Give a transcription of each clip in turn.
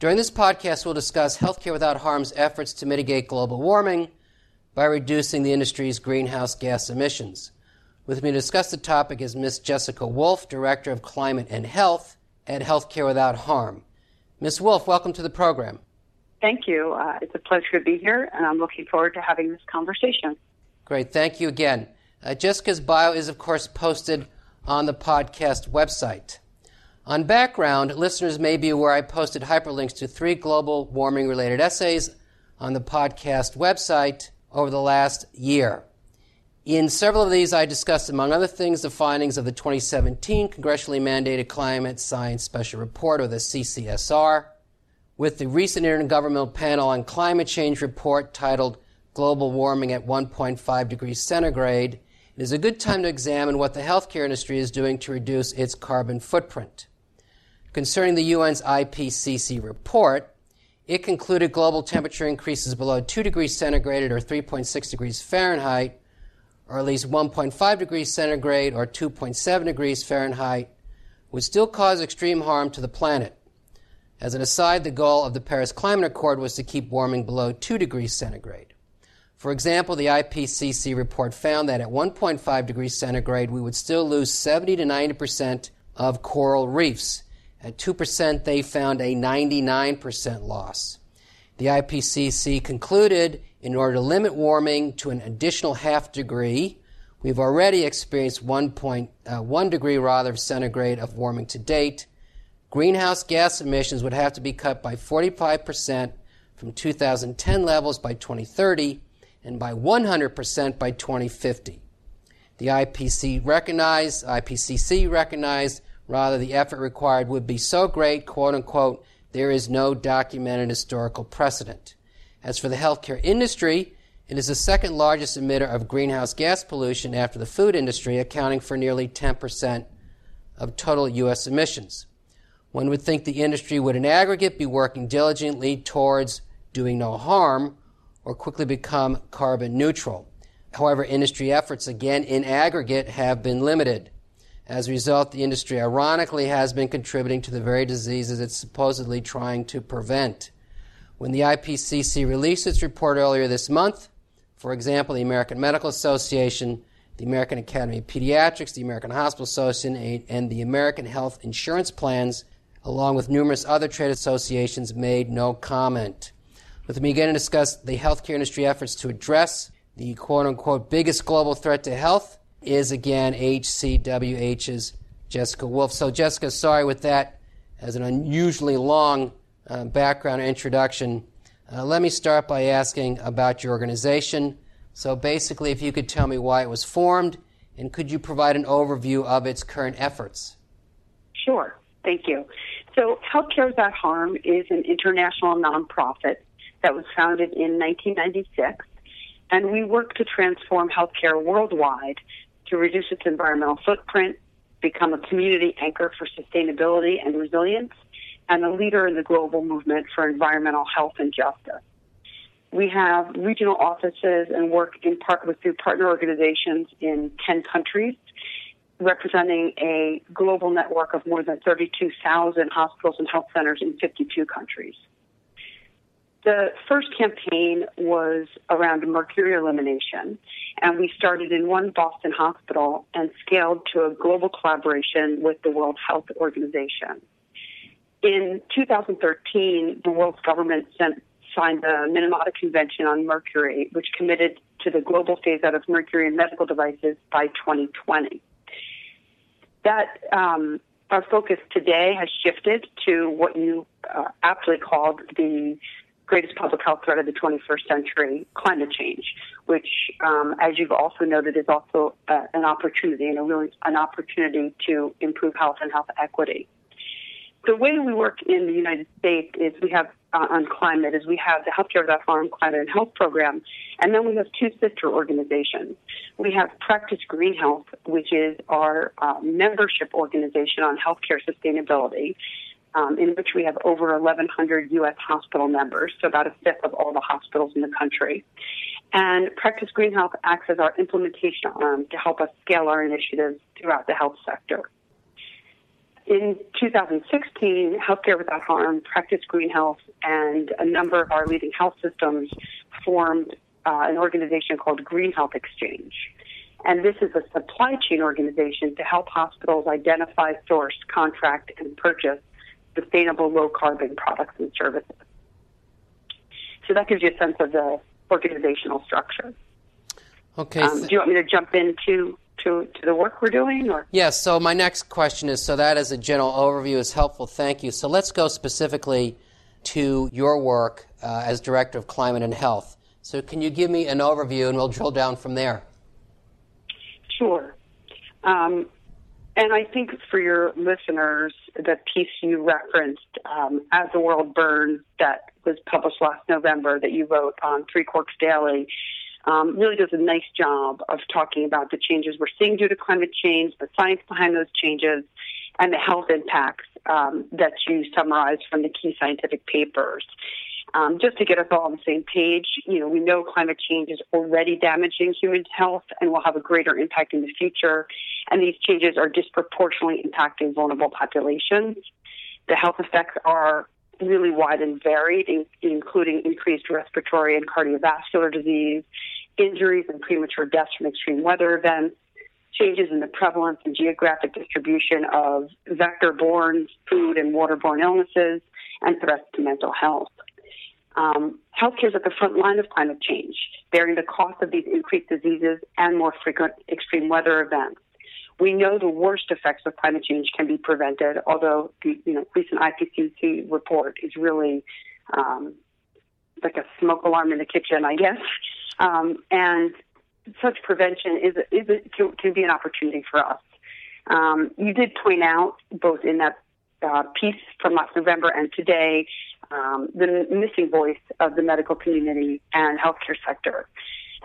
During this podcast, we'll discuss Healthcare Without Harm's efforts to mitigate global warming by reducing the industry's greenhouse gas emissions. With me to discuss the topic is Ms. Jessica Wolff, Director of Climate and Health at Healthcare Without Harm. Ms. Wolff, welcome to the program. Thank you. Uh, it's a pleasure to be here, and I'm looking forward to having this conversation. Great. Thank you again. Uh, Jessica's bio is, of course, posted on the podcast website. On background, listeners may be aware I posted hyperlinks to three global warming related essays on the podcast website over the last year. In several of these, I discussed, among other things, the findings of the 2017 congressionally mandated Climate Science Special Report, or the CCSR, with the recent Intergovernmental Panel on Climate Change report titled Global Warming at 1.5 Degrees Centigrade. It is a good time to examine what the healthcare industry is doing to reduce its carbon footprint. Concerning the UN's IPCC report, it concluded global temperature increases below 2 degrees centigrade or 3.6 degrees Fahrenheit, or at least 1.5 degrees centigrade or 2.7 degrees Fahrenheit, would still cause extreme harm to the planet. As an aside, the goal of the Paris Climate Accord was to keep warming below 2 degrees centigrade. For example, the IPCC report found that at 1.5 degrees centigrade, we would still lose 70 to 90 percent of coral reefs at 2%, they found a 99% loss. The IPCC concluded in order to limit warming to an additional half degree, we've already experienced 1.1 uh, degree rather of centigrade of warming to date. Greenhouse gas emissions would have to be cut by 45% from 2010 levels by 2030 and by 100% by 2050. The recognized, IPCC recognized Rather, the effort required would be so great, quote unquote, there is no documented historical precedent. As for the healthcare industry, it is the second largest emitter of greenhouse gas pollution after the food industry, accounting for nearly 10% of total U.S. emissions. One would think the industry would, in aggregate, be working diligently towards doing no harm or quickly become carbon neutral. However, industry efforts, again, in aggregate, have been limited. As a result, the industry ironically has been contributing to the very diseases it's supposedly trying to prevent. When the IPCC released its report earlier this month, for example, the American Medical Association, the American Academy of Pediatrics, the American Hospital Association, and the American Health Insurance Plans, along with numerous other trade associations, made no comment. With me again to discuss the healthcare industry efforts to address the quote unquote biggest global threat to health is again HCWH's Jessica Wolff. So, Jessica, sorry with that as an unusually long uh, background introduction. Uh, let me start by asking about your organization. So, basically, if you could tell me why it was formed, and could you provide an overview of its current efforts? Sure, thank you. So, Healthcare Without Harm is an international nonprofit that was founded in 1996, and we work to transform healthcare worldwide to reduce its environmental footprint, become a community anchor for sustainability and resilience, and a leader in the global movement for environmental health and justice. We have regional offices and work in part with through partner organizations in 10 countries, representing a global network of more than 32,000 hospitals and health centers in 52 countries. The first campaign was around mercury elimination, and we started in one Boston hospital and scaled to a global collaboration with the World Health Organization. In 2013, the world's government sent, signed the Minamata Convention on Mercury, which committed to the global phase out of mercury in medical devices by 2020. That um, our focus today has shifted to what you uh, aptly called the greatest public health threat of the 21st century, climate change, which, um, as you've also noted, is also uh, an opportunity and a really an opportunity to improve health and health equity. the way we work in the United States is we have uh, on climate is we have the Healthcare Without Harm Climate and Health Program, and then we have two sister organizations. We have Practice Green Health, which is our uh, membership organization on healthcare sustainability, um, in which we have over 1,100 U.S. hospital members, so about a fifth of all the hospitals in the country. And Practice Green Health acts as our implementation arm to help us scale our initiatives throughout the health sector. In 2016, Healthcare Without Harm, Practice Green Health, and a number of our leading health systems formed uh, an organization called Green Health Exchange. And this is a supply chain organization to help hospitals identify, source, contract, and purchase sustainable low carbon products and services. So that gives you a sense of the organizational structure. Okay. Um, do you want me to jump into to, to the work we're doing? Or? Yes, so my next question is so that as a general overview is helpful, thank you. So let's go specifically to your work uh, as Director of Climate and Health. So can you give me an overview and we'll drill down from there? Sure. Um, and I think for your listeners, the piece you referenced, um, As the World Burns, that was published last November, that you wrote on Three Quarks Daily, um, really does a nice job of talking about the changes we're seeing due to climate change, the science behind those changes, and the health impacts um, that you summarized from the key scientific papers. Um, just to get us all on the same page, you know, we know climate change is already damaging human health and will have a greater impact in the future. And these changes are disproportionately impacting vulnerable populations. The health effects are really wide and varied, in, including increased respiratory and cardiovascular disease, injuries and premature deaths from extreme weather events, changes in the prevalence and geographic distribution of vector borne, food, and waterborne illnesses, and threats to mental health. Um, healthcare is at the front line of climate change, bearing the cost of these increased diseases and more frequent extreme weather events. We know the worst effects of climate change can be prevented, although the you know, recent IPCC report is really um, like a smoke alarm in the kitchen, I guess. Um, and such prevention is, is a, can, can, be an opportunity for us. Um, you did point out, both in that uh, piece from last November and today, um, the missing voice of the medical community and healthcare sector.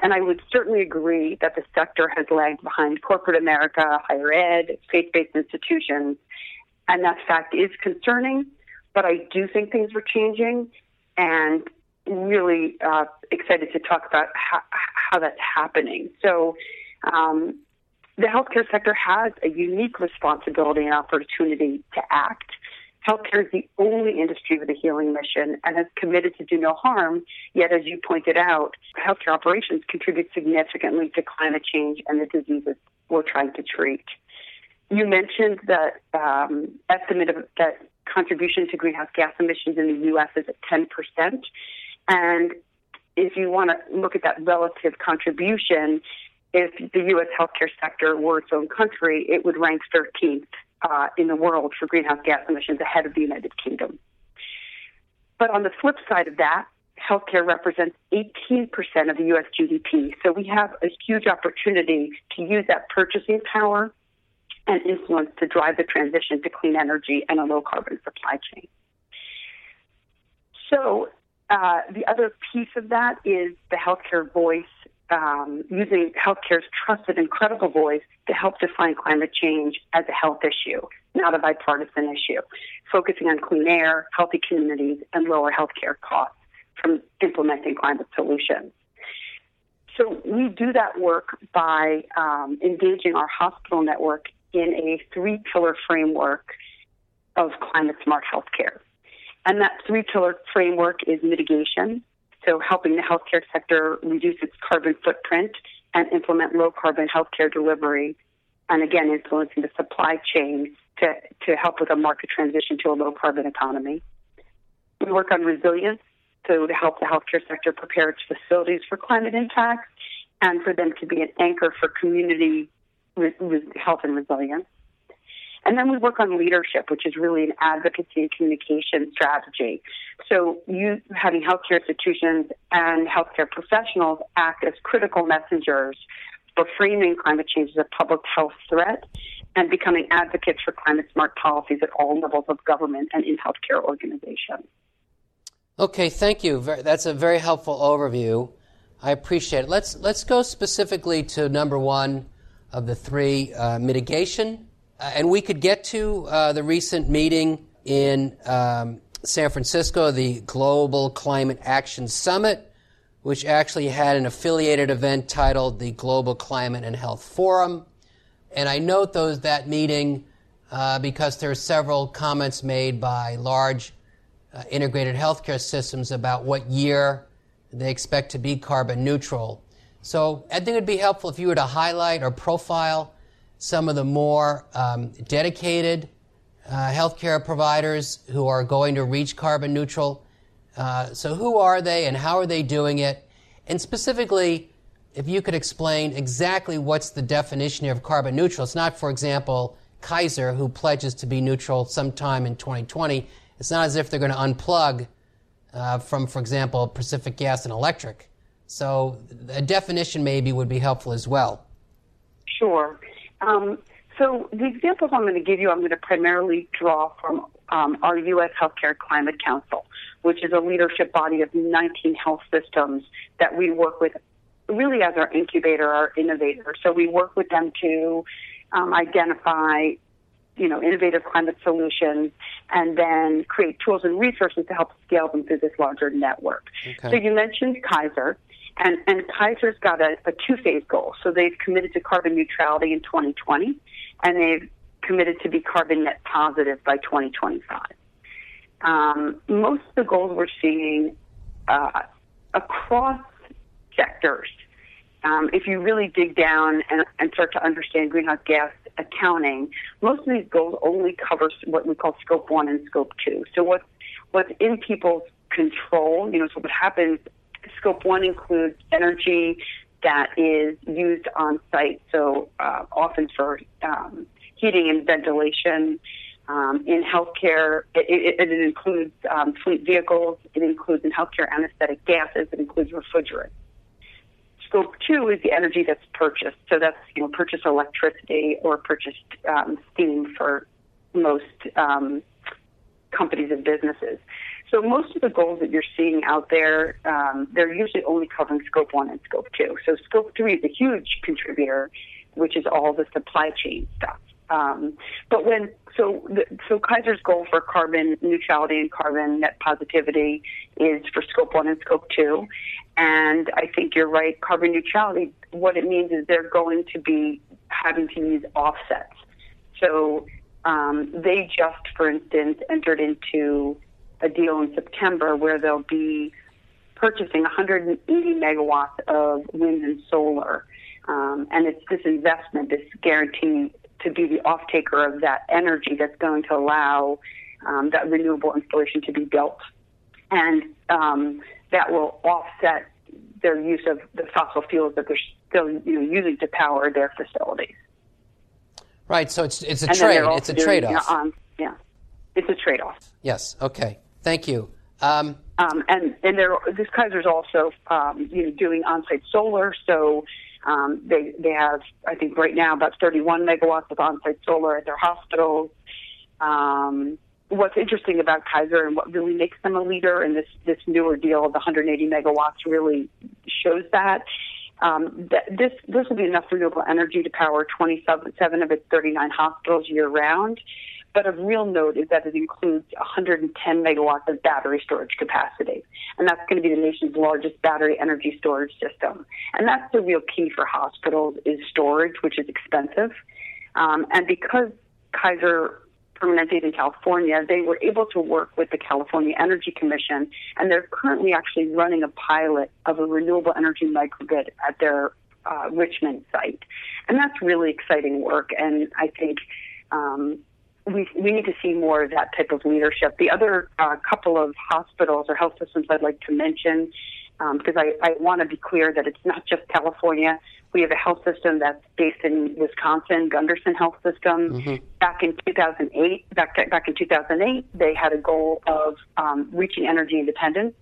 And I would certainly agree that the sector has lagged behind corporate America, higher ed, faith based institutions. And that fact is concerning, but I do think things are changing and really uh, excited to talk about how, how that's happening. So, um, the healthcare sector has a unique responsibility and opportunity to act. Healthcare is the only industry with a healing mission and has committed to do no harm. Yet, as you pointed out, healthcare operations contribute significantly to climate change and the diseases we're trying to treat. You mentioned that um, estimate of that contribution to greenhouse gas emissions in the U.S. is at 10 percent, and if you want to look at that relative contribution, if the U.S. healthcare sector were its own country, it would rank 13th uh, in the world for greenhouse gas emissions ahead of the United Kingdom. But on the flip side of that, healthcare represents 18% of the U.S. GDP. So we have a huge opportunity to use that purchasing power and influence to drive the transition to clean energy and a low carbon supply chain. So uh, the other piece of that is the healthcare voice um, using healthcare's trusted and credible voice to help define climate change as a health issue, not a bipartisan issue, focusing on clean air, healthy communities, and lower healthcare costs from implementing climate solutions. So we do that work by um, engaging our hospital network in a three pillar framework of climate smart healthcare. And that three pillar framework is mitigation, so helping the healthcare sector reduce its carbon footprint and implement low carbon healthcare delivery, and again, influencing the supply chain to, to help with a market transition to a low carbon economy. We work on resilience, so to help the healthcare sector prepare its facilities for climate impacts and for them to be an anchor for community re- re- health and resilience. And then we work on leadership, which is really an advocacy and communication strategy. So you having healthcare institutions and healthcare professionals act as critical messengers for framing climate change as a public health threat and becoming advocates for climate smart policies at all levels of government and in healthcare organizations. Okay, thank you. That's a very helpful overview. I appreciate it. Let's let's go specifically to number one of the three, uh, mitigation, uh, and we could get to uh, the recent meeting in um, San Francisco, the Global Climate Action Summit, which actually had an affiliated event titled the Global Climate and Health Forum. And I note those that meeting uh, because there are several comments made by large uh, integrated healthcare systems about what year they expect to be carbon neutral. So I think it would be helpful if you were to highlight or profile some of the more um, dedicated uh, healthcare providers who are going to reach carbon neutral. Uh, so who are they and how are they doing it? And specifically, if you could explain exactly what's the definition of carbon neutral. It's not, for example, Kaiser, who pledges to be neutral sometime in 2020. It's not as if they're going to unplug uh, from, for example, Pacific Gas and Electric. So a definition maybe would be helpful as well. Sure. Um, so the examples I'm going to give you, I'm going to primarily draw from um, our U.S. Healthcare Climate Council, which is a leadership body of 19 health systems that we work with really as our incubator, our innovator. So we work with them to um, identify you know, innovative climate solutions and then create tools and resources to help scale them through this larger network. Okay. So you mentioned Kaiser. And, and Kaiser's got a, a two phase goal. So they've committed to carbon neutrality in 2020, and they've committed to be carbon net positive by 2025. Um, most of the goals we're seeing uh, across sectors, um, if you really dig down and, and start to understand greenhouse gas accounting, most of these goals only cover what we call scope one and scope two. So what what's in people's control, you know, so what happens, scope one includes energy that is used on site, so uh, often for um, heating and ventilation. Um, in healthcare, it, it, it includes um, fleet vehicles, it includes in healthcare anesthetic gases, it includes refrigerants. Scope two is the energy that's purchased. So that's, you know, purchased electricity or purchased um, steam for most um, companies and businesses. So most of the goals that you're seeing out there, um, they're usually only covering scope one and scope two. So scope three is a huge contributor, which is all the supply chain stuff. Um, but when so the, so Kaiser's goal for carbon neutrality and carbon net positivity is for scope one and scope two, and I think you're right. Carbon neutrality, what it means is they're going to be having to use offsets. So um, they just, for instance, entered into a deal in September where they'll be purchasing 180 megawatts of wind and solar. Um, and it's this investment, this guarantee to be the off taker of that energy that's going to allow um, that renewable installation to be built. And um, that will offset their use of the fossil fuels that they're still you know, using to power their facilities. Right. So it's it's a and trade. It's a trade off. You know, um, yeah, it's a trade off. Yes. Okay. Thank you. Um, um, and and there, this Kaiser's also um, you know doing on-site solar. So um, they they have, I think, right now about 31 megawatts of on-site solar at their hospitals. Um, what's interesting about Kaiser and what really makes them a leader in this this newer deal of the 180 megawatts really shows that. Um, this this will be enough renewable energy to power 27 of its 39 hospitals year round. But of real note is that it includes 110 megawatts of battery storage capacity. And that's going to be the nation's largest battery energy storage system. And that's the real key for hospitals is storage, which is expensive. Um, and because Kaiser Permanente is in California, they were able to work with the California Energy Commission, and they're currently actually running a pilot of a renewable energy microgrid at their uh, Richmond site. And that's really exciting work, and I think um, we, we need to see more of that type of leadership. The other uh, couple of hospitals or health systems I'd like to mention, um, because I, I want to be clear that it's not just California. We have a health system that's based in Wisconsin, Gundersen Health System. Mm-hmm. Back in 2008, back, back in 2008, they had a goal of um, reaching energy independence.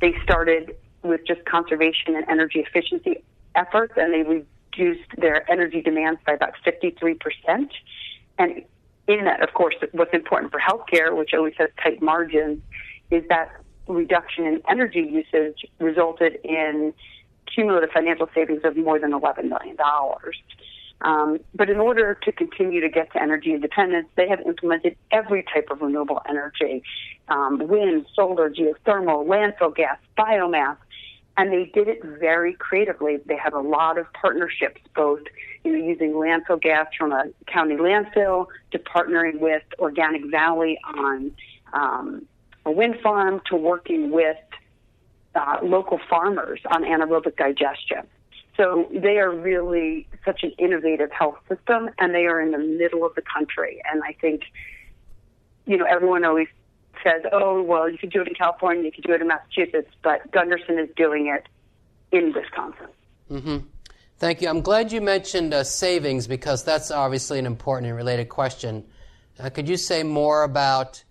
They started with just conservation and energy efficiency efforts, and they reduced their energy demands by about 53%. And in that, of course, what's important for healthcare, which always has tight margins, is that reduction in energy usage resulted in cumulative financial savings of more than $11 million. Um, but in order to continue to get to energy independence, they have implemented every type of renewable energy um, wind, solar, geothermal, landfill gas, biomass. And they did it very creatively. They had a lot of partnerships, both you know, using landfill gas from a county landfill to partnering with Organic Valley on um, a wind farm to working with uh, local farmers on anaerobic digestion. So they are really such an innovative health system, and they are in the middle of the country. And I think, you know, everyone always says, "Oh, well, you could do it in California, you could do it in Massachusetts," but Gundersen is doing it in Wisconsin. Mm-hmm. Thank you. I'm glad you mentioned uh, savings because that's obviously an important and related question. Uh, could you say more about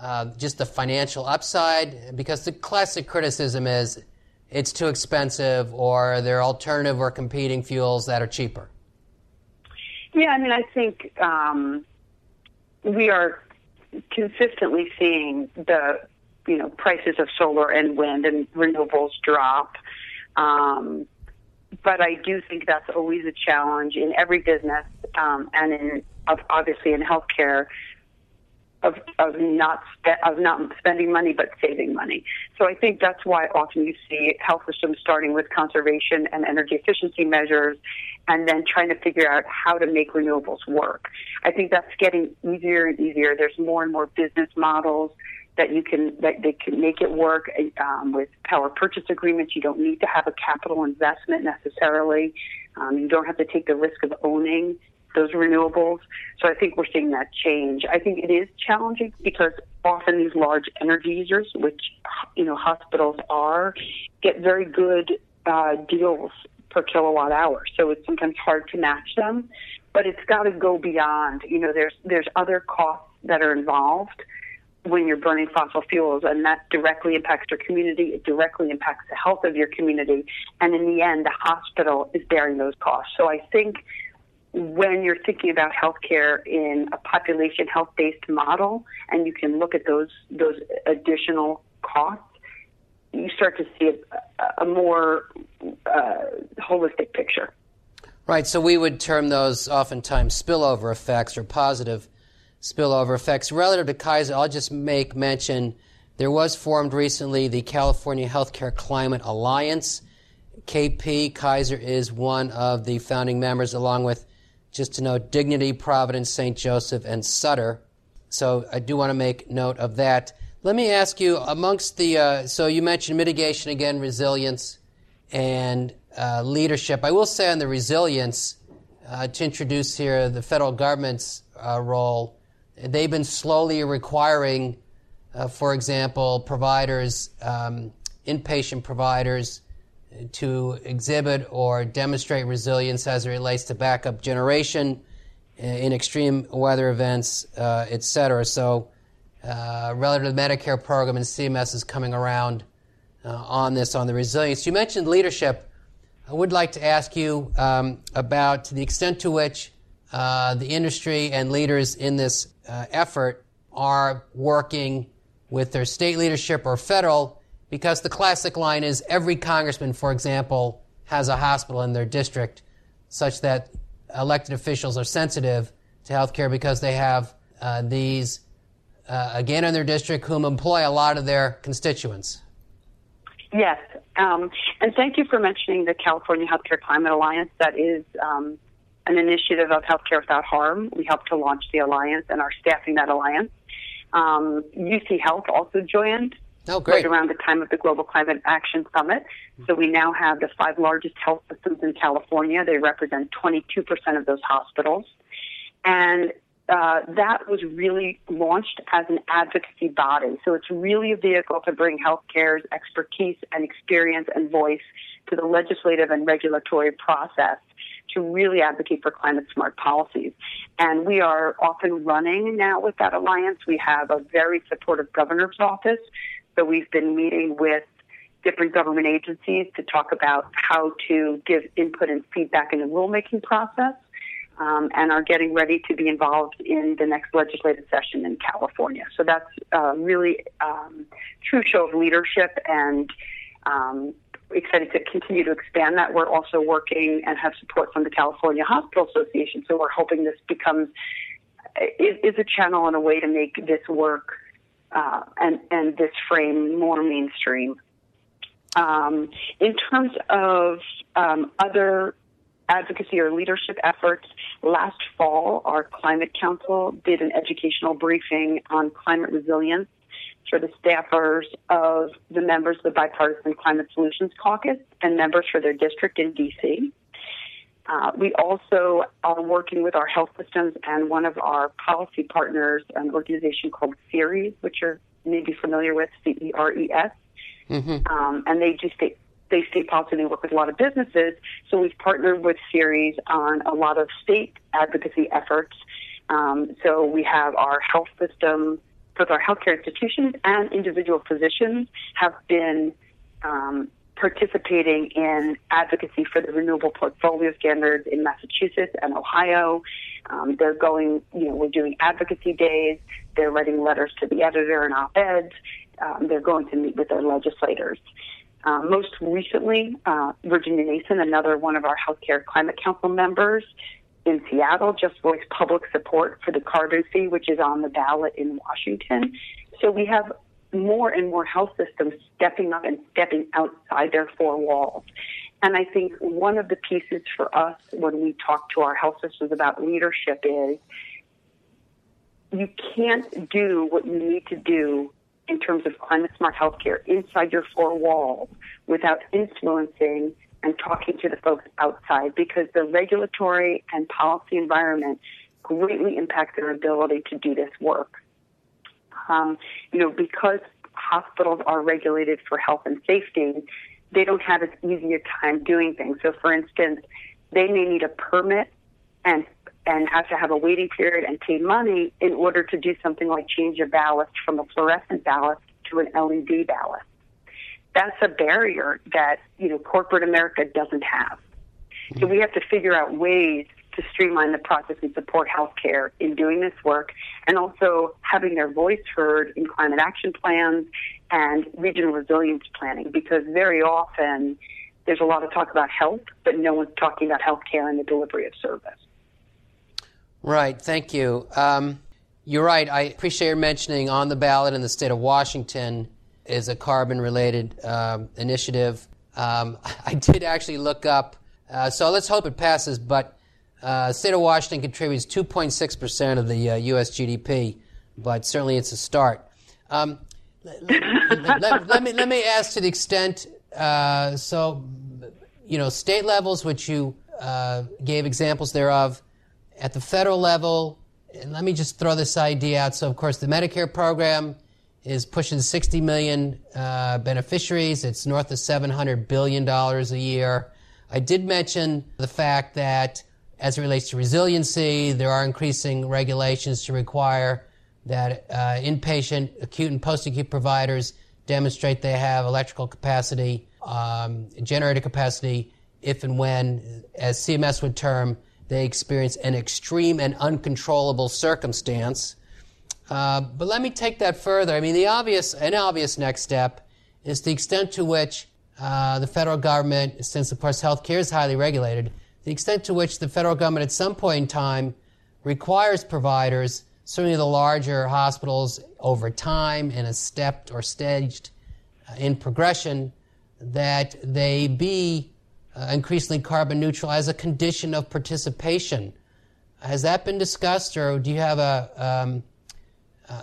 uh, just the financial upside? Because the classic criticism is it's too expensive or there are alternative or competing fuels that are cheaper? Yeah, I mean, I think um, we are consistently seeing the you know prices of solar and wind and renewables drop. Um, but I do think that's always a challenge in every business um, and in obviously in healthcare of, of not spe- of not spending money but saving money. So I think that's why often you see health systems starting with conservation and energy efficiency measures, and then trying to figure out how to make renewables work. I think that's getting easier and easier. There's more and more business models that you can that they can make it work um, with power purchase agreements. You don't need to have a capital investment necessarily. Um, you don't have to take the risk of owning those renewables. So I think we're seeing that change. I think it is challenging because often these large energy users, which you know hospitals are, get very good uh, deals per kilowatt hour. So it's sometimes hard to match them, but it's got to go beyond. You know, there's there's other costs that are involved when you're burning fossil fuels, and that directly impacts your community. It directly impacts the health of your community, and in the end, the hospital is bearing those costs. So I think when you're thinking about healthcare in a population health based model and you can look at those those additional costs, you start to see a, a more uh, holistic picture. Right, so we would term those oftentimes spillover effects or positive spillover effects. Relative to Kaiser, I'll just make mention there was formed recently the California Healthcare Climate Alliance. KP Kaiser is one of the founding members, along with just to note Dignity, Providence, St. Joseph, and Sutter. So I do want to make note of that. Let me ask you amongst the, uh, so you mentioned mitigation again, resilience, and uh, leadership. I will say on the resilience, uh, to introduce here the federal government's uh, role, they've been slowly requiring, uh, for example, providers, um, inpatient providers, to exhibit or demonstrate resilience as it relates to backup generation uh, in extreme weather events, uh, et cetera. So, uh, relative to the Medicare program and CMS is coming around uh, on this, on the resilience. You mentioned leadership. I would like to ask you um, about the extent to which uh, the industry and leaders in this uh, effort are working with their state leadership or federal because the classic line is every congressman, for example, has a hospital in their district, such that elected officials are sensitive to health care because they have uh, these, uh, again, in their district, whom employ a lot of their constituents. Yes, um, and thank you for mentioning the California Healthcare Climate Alliance. That is um, an initiative of Healthcare Without Harm. We helped to launch the alliance and are staffing that alliance. Um, UC Health also joined Oh, great. Right around the time of the Global Climate Action Summit. So we now have the five largest health systems in California. They represent 22% of those hospitals. And uh, that was really launched as an advocacy body. So it's really a vehicle to bring healthcare's expertise and experience and voice to the legislative and regulatory process to really advocate for climate smart policies. And we are often running now with that alliance. We have a very supportive governor's office so we've been meeting with different government agencies to talk about how to give input and feedback in the rulemaking process. Um, and are getting ready to be involved in the next legislative session in California. So that's uh, really um, true show of leadership and um, excited to continue to expand that. We're also working and have support from the California Hospital Association. So we're hoping this becomes is a channel and a way to make this work uh, and and this frame more mainstream. Um, in terms of um, other advocacy or leadership efforts, last fall our Climate Council did an educational briefing on climate resilience for the staffers of the members of the Bipartisan Climate Solutions Caucus and members for their district in DC. Uh, we also are working with our health systems and one of our policy partners, an organization called Ceres, which you're maybe familiar with, C E R E S. Mm-hmm. Um, and they do state they state policy. They work with a lot of businesses. So we've partnered with Ceres on a lot of state advocacy efforts. Um, so we have our health system, both our healthcare institutions and individual physicians have been um, participating in advocacy for the renewable portfolio standards in Massachusetts and Ohio. Um, they're going, you know, we're doing advocacy days. They're writing letters to the editor and op-eds. Um, they're going to meet with their legislators. Um, most recently, uh, Virginia Mason, another one of our Healthcare Climate Council members in Seattle, just voiced public support for the carbon fee, which is on the ballot in Washington. So we have more and more health systems stepping up and stepping outside their four walls. And I think one of the pieces for us when we talk to our health systems about leadership is you can't do what you need to do in terms of climate smart healthcare inside your four walls without influencing and talking to the folks outside because the regulatory and policy environment greatly impact their ability to do this work um, you know, because hospitals are regulated for health and safety, they don't have as easy a time doing things. So, for instance, they may need a permit and and have to have a waiting period and pay money in order to do something like change a ballast from a fluorescent ballast to an LED ballast. That's a barrier that you know corporate America doesn't have. So we have to figure out ways to streamline the process and support healthcare in doing this work and also having their voice heard in climate action plans and regional resilience planning because very often there's a lot of talk about health, but no one's talking about healthcare and the delivery of service. Right, thank you. Um, you're right. I appreciate your mentioning on the ballot in the state of Washington is a carbon related um, initiative. Um, I did actually look up, uh, so let's hope it passes, but uh, state of Washington contributes 2.6% of the uh, U.S. GDP, but certainly it's a start. Um, let, let, let, me, let me ask to the extent, uh, so, you know, state levels, which you uh, gave examples thereof, at the federal level, and let me just throw this idea out. So, of course, the Medicare program is pushing 60 million uh, beneficiaries. It's north of $700 billion a year. I did mention the fact that as it relates to resiliency, there are increasing regulations to require that uh, inpatient, acute, and post-acute providers demonstrate they have electrical capacity, um, generator capacity, if and when, as CMS would term, they experience an extreme and uncontrollable circumstance. Uh, but let me take that further. I mean, the obvious, an obvious next step is the extent to which uh, the federal government, since of course healthcare is highly regulated, the extent to which the federal government at some point in time requires providers, certainly the larger hospitals, over time in a stepped or staged uh, in progression, that they be uh, increasingly carbon neutral as a condition of participation. Has that been discussed, or do you have a, um,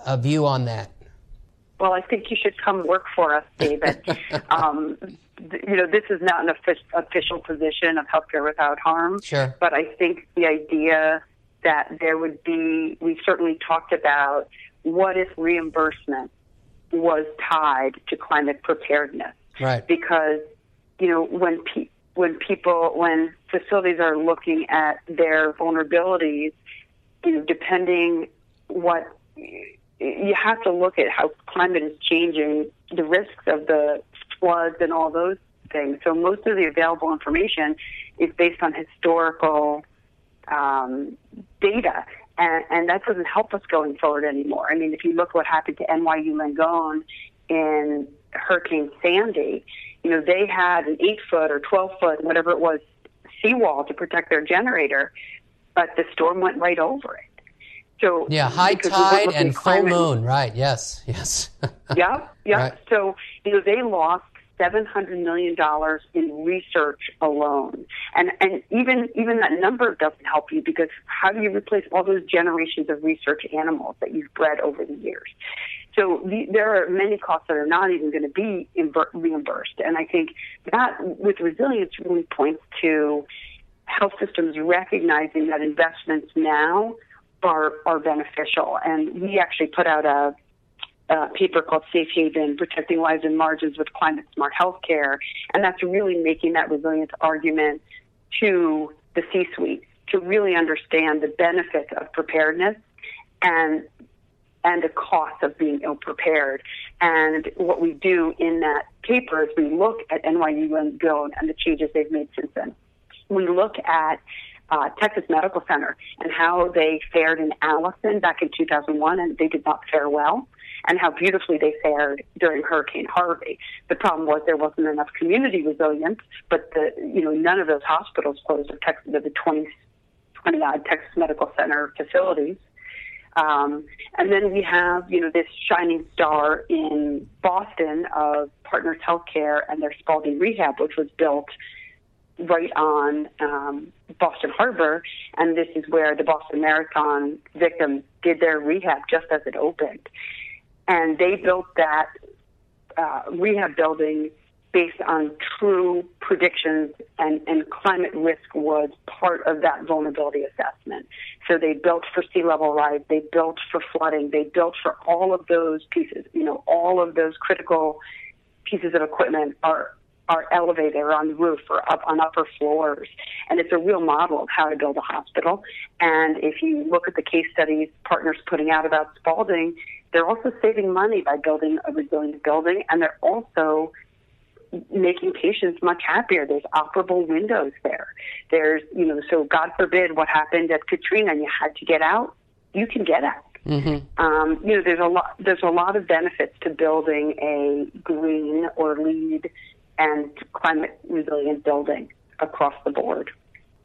a view on that? Well, I think you should come work for us, David. um, you know, this is not an official position of healthcare without harm. Sure. But I think the idea that there would be, we certainly talked about what if reimbursement was tied to climate preparedness. Right. Because, you know, when pe- when people, when facilities are looking at their vulnerabilities, you know, depending what you have to look at how climate is changing, the risks of the floods and all those things. So most of the available information is based on historical um, data. And, and that doesn't help us going forward anymore. I mean, if you look what happened to NYU Langone in Hurricane Sandy, you know, they had an eight foot or 12 foot, whatever it was, seawall to protect their generator, but the storm went right over it. So yeah, high tide we and full moon, right? Yes, yes. yeah, yeah. Right. So you know they lost seven hundred million dollars in research alone, and and even even that number doesn't help you because how do you replace all those generations of research animals that you've bred over the years? So the, there are many costs that are not even going to be reimbursed, and I think that with resilience really points to health systems recognizing that investments now are are beneficial. And we actually put out a, paper called Safe Haven: Protecting Lives and Margins with Climate Smart Healthcare, and that's really making that resilience argument to the C-suite to really understand the benefits of preparedness and and the cost of being ill prepared. And what we do in that paper is we look at NYU Langone and the changes they've made since then. We look at uh, Texas Medical Center and how they fared in Allison back in 2001, and they did not fare well, and how beautifully they fared during Hurricane Harvey. The problem was there wasn't enough community resilience, but the you know none of those hospitals closed, or Texas, the 20, 20 odd Texas Medical Center facilities. Um, and then we have, you know, this shining star in Boston of Partners Healthcare and their Spaulding Rehab, which was built right on um, Boston Harbor, and this is where the Boston Marathon victims did their rehab just as it opened. And they built that uh, rehab building based on true predictions, and, and climate risk was part of that vulnerability assessment. So they built for sea level rise, they built for flooding, they built for all of those pieces. You know, all of those critical pieces of equipment are are elevated or on the roof or up on upper floors. And it's a real model of how to build a hospital. And if you look at the case studies partners putting out about Spaulding, they're also saving money by building a resilient building, and they're also making patients much happier. There's operable windows there. There's, you know, so God forbid what happened at Katrina and you had to get out, you can get out. Mm-hmm. Um, you know, there's a lot. There's a lot of benefits to building a green or LEED and climate resilient building across the board.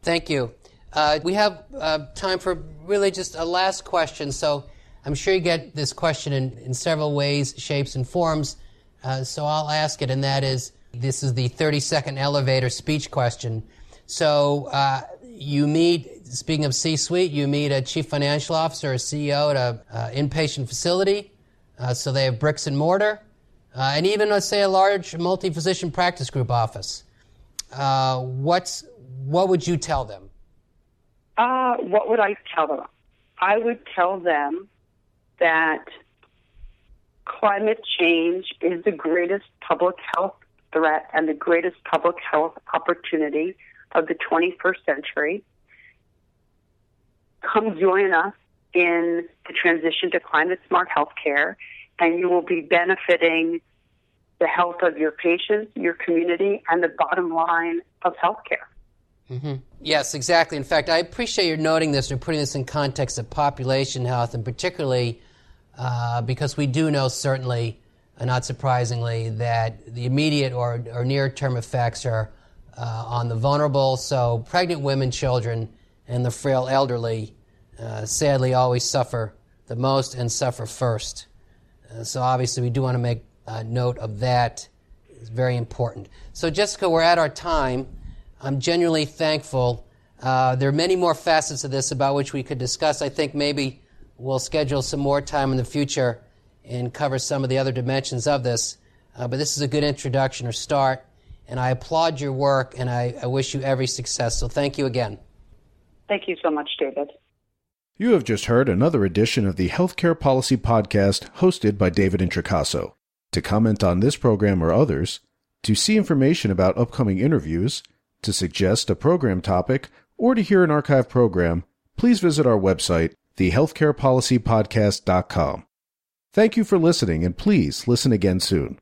Thank you. Uh, we have uh, time for really just a last question. So I'm sure you get this question in, in several ways, shapes, and forms. Uh, so I'll ask it, and that is this is the 30 second elevator speech question. So uh, you meet, speaking of C suite, you meet a chief financial officer, a CEO at an uh, inpatient facility. Uh, so they have bricks and mortar uh, and even let's say a large multi-physician practice group office. Uh, what's what would you tell them? Uh, what would I tell them? I would tell them that climate change is the greatest public health threat and the greatest public health opportunity of the 21st century. Come join us in the transition to climate smart healthcare and you will be benefiting the health of your patients, your community, and the bottom line of healthcare. Mm-hmm. Yes, exactly. In fact, I appreciate your noting this and putting this in context of population health, and particularly uh, because we do know, certainly, uh, not surprisingly, that the immediate or, or near term effects are uh, on the vulnerable. So, pregnant women, children, and the frail elderly uh, sadly always suffer the most and suffer first. Uh, so obviously, we do want to make note of that. It's very important. So, Jessica, we're at our time. I'm genuinely thankful. Uh, there are many more facets of this about which we could discuss. I think maybe we'll schedule some more time in the future and cover some of the other dimensions of this. Uh, but this is a good introduction or start, and I applaud your work and I, I wish you every success. So, thank you again. Thank you so much, David. You have just heard another edition of the Healthcare Policy Podcast hosted by David Introcaso. To comment on this program or others, to see information about upcoming interviews, to suggest a program topic, or to hear an archive program, please visit our website, thehealthcarepolicypodcast.com. Thank you for listening, and please listen again soon.